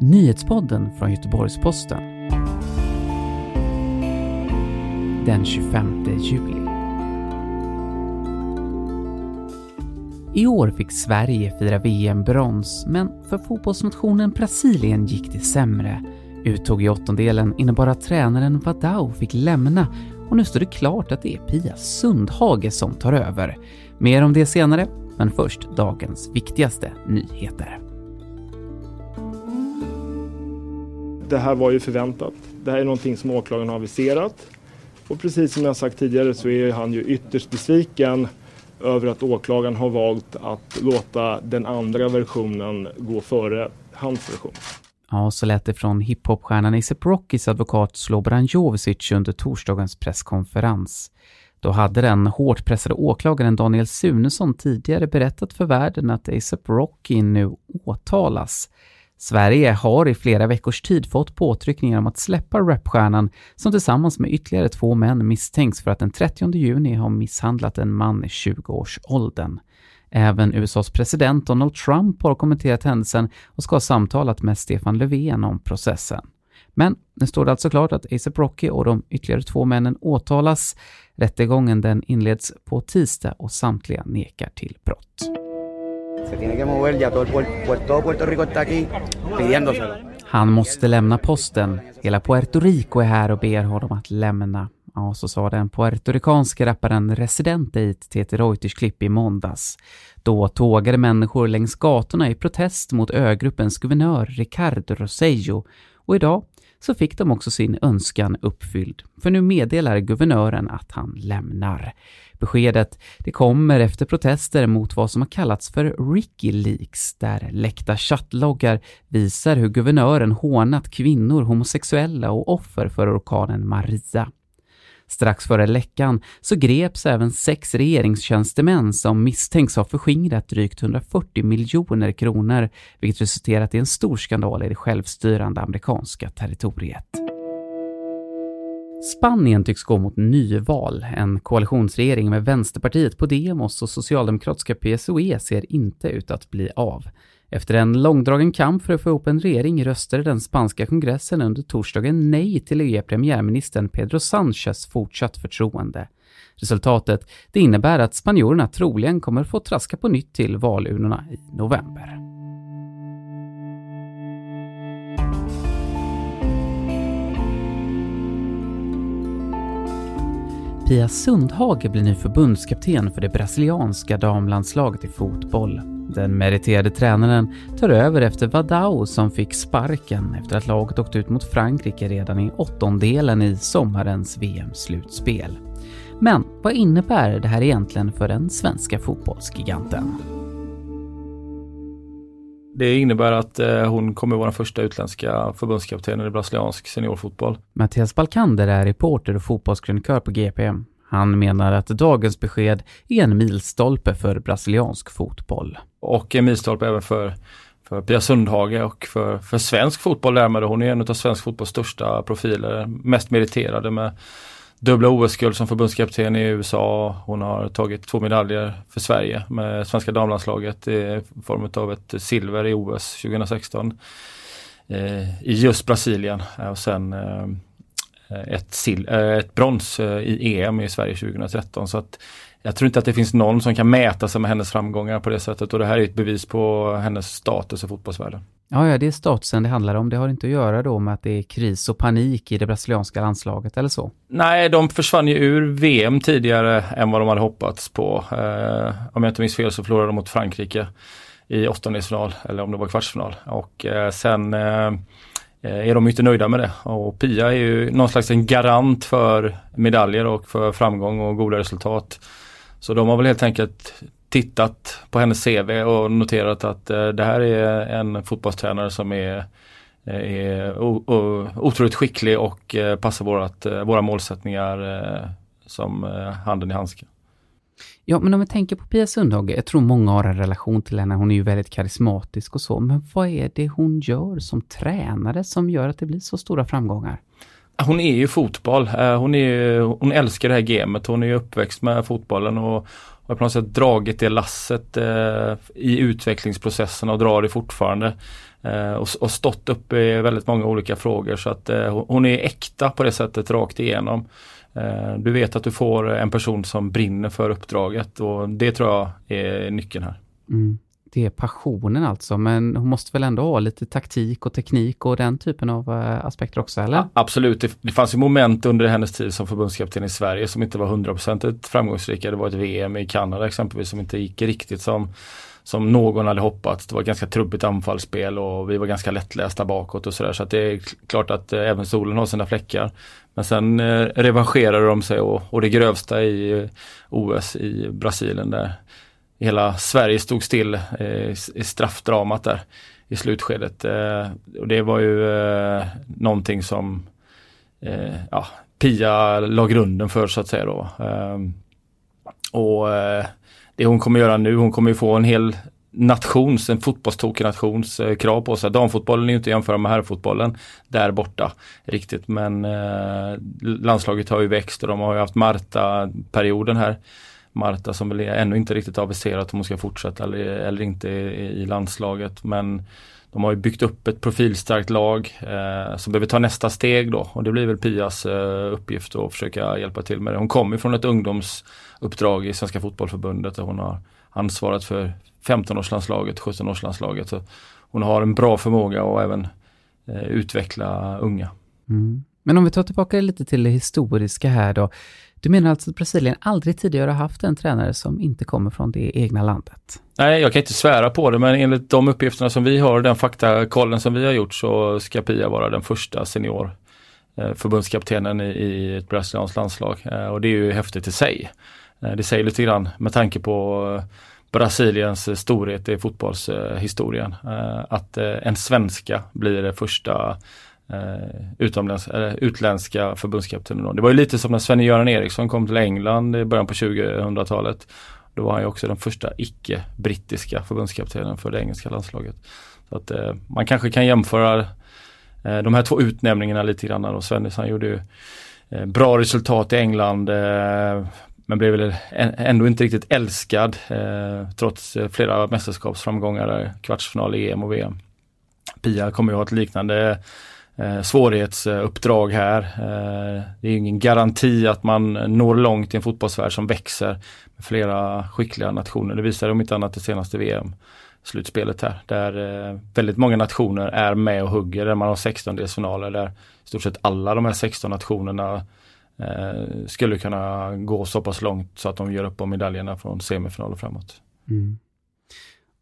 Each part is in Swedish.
Nyhetspodden från Göteborgs-Posten. Den 25 juli. I år fick Sverige fira VM-brons, men för fotbollsnationen Brasilien gick det sämre. Uttåg i åttondelen innebar att tränaren Vadao fick lämna och nu står det klart att det är Pia Sundhage som tar över. Mer om det senare, men först dagens viktigaste nyheter. Det här var ju förväntat. Det här är någonting som åklagaren har aviserat. Och precis som jag sagt tidigare så är han ju ytterst besviken över att åklagaren har valt att låta den andra versionen gå före hans version. Ja, så lät det från hiphopstjärnan ASAP Rockys advokat Slobodan Jovicic under torsdagens presskonferens. Då hade den hårt pressade åklagaren Daniel Sunesson tidigare berättat för världen att ASAP Rocky nu åtalas. Sverige har i flera veckors tid fått påtryckningar om att släppa rapstjärnan som tillsammans med ytterligare två män misstänks för att den 30 juni ha misshandlat en man i 20-årsåldern. Även USAs president Donald Trump har kommenterat händelsen och ska ha samtalat med Stefan Löfven om processen. Men nu står det alltså klart att ASAP Rocky och de ytterligare två männen åtalas. Rättegången den inleds på tisdag och samtliga nekar till brott. Han måste lämna posten. Hela Puerto Rico är här och ber honom att lämna. Ja, så sa den puertoricanske rapparen Resident i ett TT Reuters klipp i måndags. Då tågade människor längs gatorna i protest mot ögruppens guvernör Ricardo Rosello och idag så fick de också sin önskan uppfylld, för nu meddelar guvernören att han lämnar. Beskedet det kommer efter protester mot vad som har kallats för Ricky Leaks, där läckta chattloggar visar hur guvernören hånat kvinnor, homosexuella och offer för orkanen Maria. Strax före läckan så greps även sex regeringstjänstemän som misstänks ha förskingrat drygt 140 miljoner kronor, vilket resulterat i en stor skandal i det självstyrande amerikanska territoriet. Spanien tycks gå mot nyval. En koalitionsregering med Vänsterpartiet podemos och socialdemokratiska PSOE ser inte ut att bli av. Efter en långdragen kamp för att få ihop en regering röstade den spanska kongressen under torsdagen nej till att ge premiärministern Pedro Sánchez fortsatt förtroende. Resultatet det innebär att spanjorerna troligen kommer få traska på nytt till valurnorna i november. Pia Sundhage blir ny förbundskapten för det brasilianska damlandslaget i fotboll. Den meriterade tränaren tar över efter Vadao som fick sparken efter att laget åkte ut mot Frankrike redan i åttondelen i sommarens VM-slutspel. Men vad innebär det här egentligen för den svenska fotbollsgiganten? Det innebär att eh, hon kommer vara den första utländska förbundskaptenen i brasiliansk seniorfotboll. Mattias Balkander är reporter och fotbollskrönikör på GPM. Han menar att dagens besked är en milstolpe för brasiliansk fotboll. Och en milstolpe även för, för Pia Sundhage och för, för svensk fotboll därmed. Hon är en av svensk fotbolls största profiler, mest meriterade med dubbla OS-guld som förbundskapten i USA. Hon har tagit två medaljer för Sverige med svenska damlandslaget i form av ett silver i OS 2016 eh, i just Brasilien och sen eh, ett, sil eh, ett brons eh, i EM i Sverige 2013. Så att jag tror inte att det finns någon som kan mäta sig med hennes framgångar på det sättet och det här är ett bevis på hennes status i fotbollsvärlden. Ja, ja, det är statusen det handlar om. Det har inte att göra då med att det är kris och panik i det brasilianska landslaget eller så? Nej, de försvann ju ur VM tidigare än vad de hade hoppats på. Eh, om jag inte minns fel så förlorade de mot Frankrike i åttondelsfinal eller om det var kvartsfinal. Och eh, sen eh, är de inte nöjda med det. Och Pia är ju någon slags en garant för medaljer och för framgång och goda resultat. Så de har väl helt enkelt tittat på hennes CV och noterat att eh, det här är en fotbollstränare som är, eh, är otroligt skicklig och eh, passar vårat, eh, våra målsättningar eh, som handen i handsken. Ja, men om vi tänker på Pia Sundhage, jag tror många har en relation till henne, hon är ju väldigt karismatisk och så, men vad är det hon gör som tränare som gör att det blir så stora framgångar? Hon är ju fotboll. Eh, hon, är, hon älskar det här gamet. Hon är uppväxt med fotbollen och har på något sätt dragit det lasset eh, i utvecklingsprocessen och drar det fortfarande. Eh, och, och, stått upp i väldigt många olika frågor så att hon är äkta på det sättet rakt igenom. Du vet att du får en person som brinner för uppdraget och det tror jag är nyckeln här. Mm det är passionen alltså, men hon måste väl ändå ha lite taktik och teknik och den typen av eh, aspekter också, eller? Ja, absolut, det, det, fanns ju moment under hennes tid som förbundskapten i Sverige som inte var hundraprocentigt framgångsrika. Det var ett VM i Kanada exempelvis som inte gick riktigt som, som någon hade hoppats. Det var ett ganska trubbigt anfallsspel och vi var ganska lättlästa bakåt och sådär. Så att det är klart att eh, även solen har sina fläckar. Men sen eh, revancherade de sig och, och det grövsta i eh, OS i Brasilien där hela Sverige stod still eh, i straffdramat där i slutskedet. Eh, och det var ju eh, någonting som eh, ja, Pia la grunden för så att säga då. Ehm, och eh, det hon kommer göra nu, hon kommer ju få en hel nations, en fotbollstokig nations eh, krav på sig. Damfotbollen är ju inte jämföra med herrfotbollen där borta riktigt men eh, landslaget har ju växt och de har ju haft Marta-perioden här Marta som väl ännu inte riktigt aviserat om hon ska fortsätta eller, eller inte i, i landslaget. Men de har ju byggt upp ett profilstarkt lag eh, som behöver ta nästa steg då och det blir väl Pias eh, uppgift att försöka hjälpa till med det. Hon kommer från ett ungdomsuppdrag i Svenska Fotbollförbundet där hon har ansvarat för 15-årslandslaget, 17-årslandslaget. Så hon har en bra förmåga att även eh, utveckla unga. Mm. Men om vi tar tillbaka lite till det historiska här då. Du menar alltså att Brasilien aldrig tidigare har haft en tränare som inte kommer från det egna landet? Nej, jag kan inte svära på det, men enligt de uppgifterna som vi har, den faktakollen som vi har gjort, så ska Pia vara den första senior eh, förbundskaptenen i ett brasilianskt landslag. Eh, och det är ju häftigt i sig. Eh, det säger lite grann med tanke på Brasiliens storhet i fotbollshistorien. Att en svenska blir det första Eh, utomlands, eller utländska förbundskaptenen. Det var ju lite som när Sven-Göran Eriksson kom till England i början på 2000-talet. Då var han ju också den första icke-brittiska förbundskaptenen för det engelska landslaget. Så att eh, man kanske kan jämföra eh, de här två utnämningarna lite grann. Och Svennis han gjorde ju eh, bra resultat i England eh, men blev väl ändå inte riktigt älskad eh, trots eh, flera mästerskapsframgångar, kvartsfinal i EM och VM. Pia kommer ju ha ett liknande eh, svårighetsuppdrag här. Eh, det är ingen garanti att man når långt i en fotbollsvärld som växer med flera skickliga nationer. Det visar om inte annat det senaste VM slutspelet här där eh, väldigt många nationer är med och hugger där man har 16-delsfinaler där i stort sett alla de här 16 nationerna eh, skulle kunna gå så pass långt så att de gör upp om medaljerna från semifinal och framåt. Mm.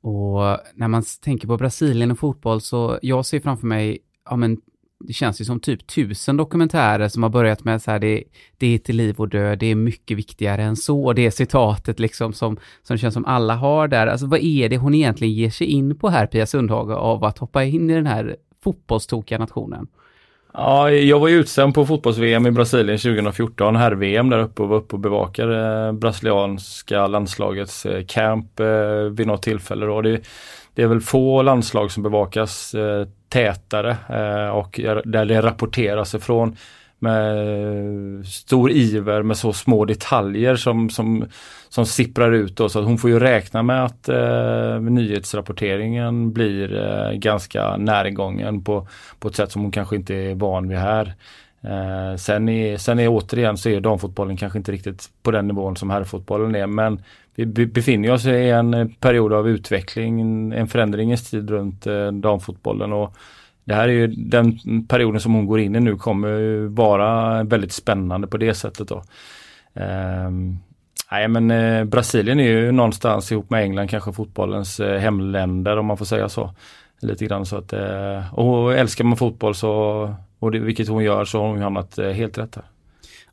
Och när man tänker på Brasilien och fotboll så jag ser framför mig ja, men det känns ju som typ tusen dokumentärer som har börjat med så här, det, det är till liv och död, det är mycket viktigare än så, och det är citatet liksom som, som känns som alla har där. Alltså vad är det hon egentligen ger sig in på här, Pia Sundhage, av att hoppa in i den här fotbollstokiga nationen? Ja, jag var ju utsänd på fotbolls-VM i Brasilien 2014, herr-VM där uppe och var uppe och bevakade eh, brasilianska landslagets eh, camp eh, vid något tillfälle. Då. Det, det är väl få landslag som bevakas tätare eh, och där det rapporteras ifrån med stor iver med så små detaljer som, som, som sipprar ut. Då. Så att hon får ju räkna med att eh, nyhetsrapporteringen blir eh, ganska närgången på, på ett sätt som hon kanske inte är van vid här. Eh, sen, är, sen är återigen så är damfotbollen kanske inte riktigt på den nivån som herrfotbollen är men vi befinner oss i en eh, period av utveckling, en förändringens tid runt eh, damfotbollen och det här är ju den perioden som hon går in i nu kommer vara väldigt spännande på det sättet då. Eh, nej men eh, Brasilien är ju någonstans ihop med England kanske fotbollens eh, hemländer om man får säga så. Lite grann så att, eh, och älskar man fotboll så, och det, vilket hon gör så har hon hamnat eh, helt rätt här.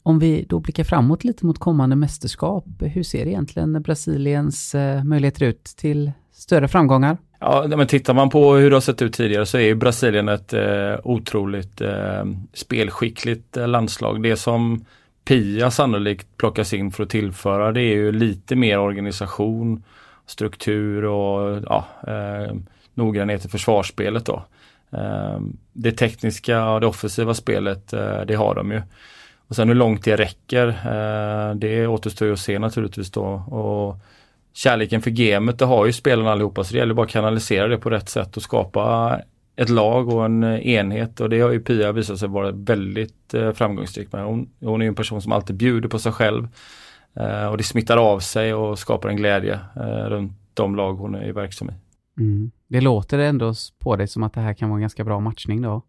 Om vi då blickar framåt lite mot kommande mästerskap, hur ser egentligen Brasiliens eh, möjligheter ut till större framgångar? Ja, men tittar man på hur det har sett ut tidigare så är Brasilien ett eh, otroligt eh, spelskickligt eh, landslag. Det som Pia sannolikt plockas in för att tillföra det är ju lite mer organisation, struktur och ja, eh, noggrannhet i försvarsspelet då. Ehm, det tekniska och det offensiva spelet, eh, det har de ju. Och sen hur långt det räcker, eh, det återstår ju att se naturligtvis då. Och kärleken för gamet, det har ju spelarna allihopa så det gäller bara att kanalisera det på rätt sätt och skapa ett lag och en enhet och det har ju Pia visat sig vara väldigt eh, framgångsrik med. Hon, hon är en person som alltid bjuder på sig själv och det smittar av sig och skapar en glädje runt de lag hon är verksam i. Mm. Det låter ändå på dig som att det här kan vara en ganska bra matchning då?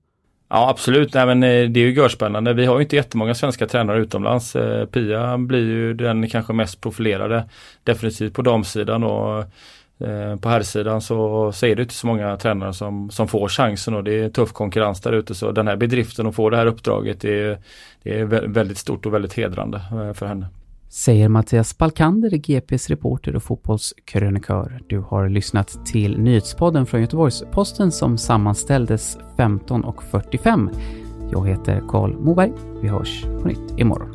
Ja absolut, Nej, men eh, det är ju görspännande. Vi har ju inte jättemånga svenska tränare utomlands. Eh, Pia blir ju den kanske mest profilerade definitivt på damsidan och eh, på herrsidan så, så är det inte så många tränare som, som får chansen och det är tuff konkurrens där ute. Så den här bedriften att få det här uppdraget det är, det är väldigt stort och väldigt hedrande för henne. Säger Mattias Balkander, GPs reporter och fotbollskrönikör. Du har lyssnat till nyhetspodden från Göteborgs-Posten som sammanställdes 15.45. Jag heter Karl Moberg. Vi hörs på nytt imorgon.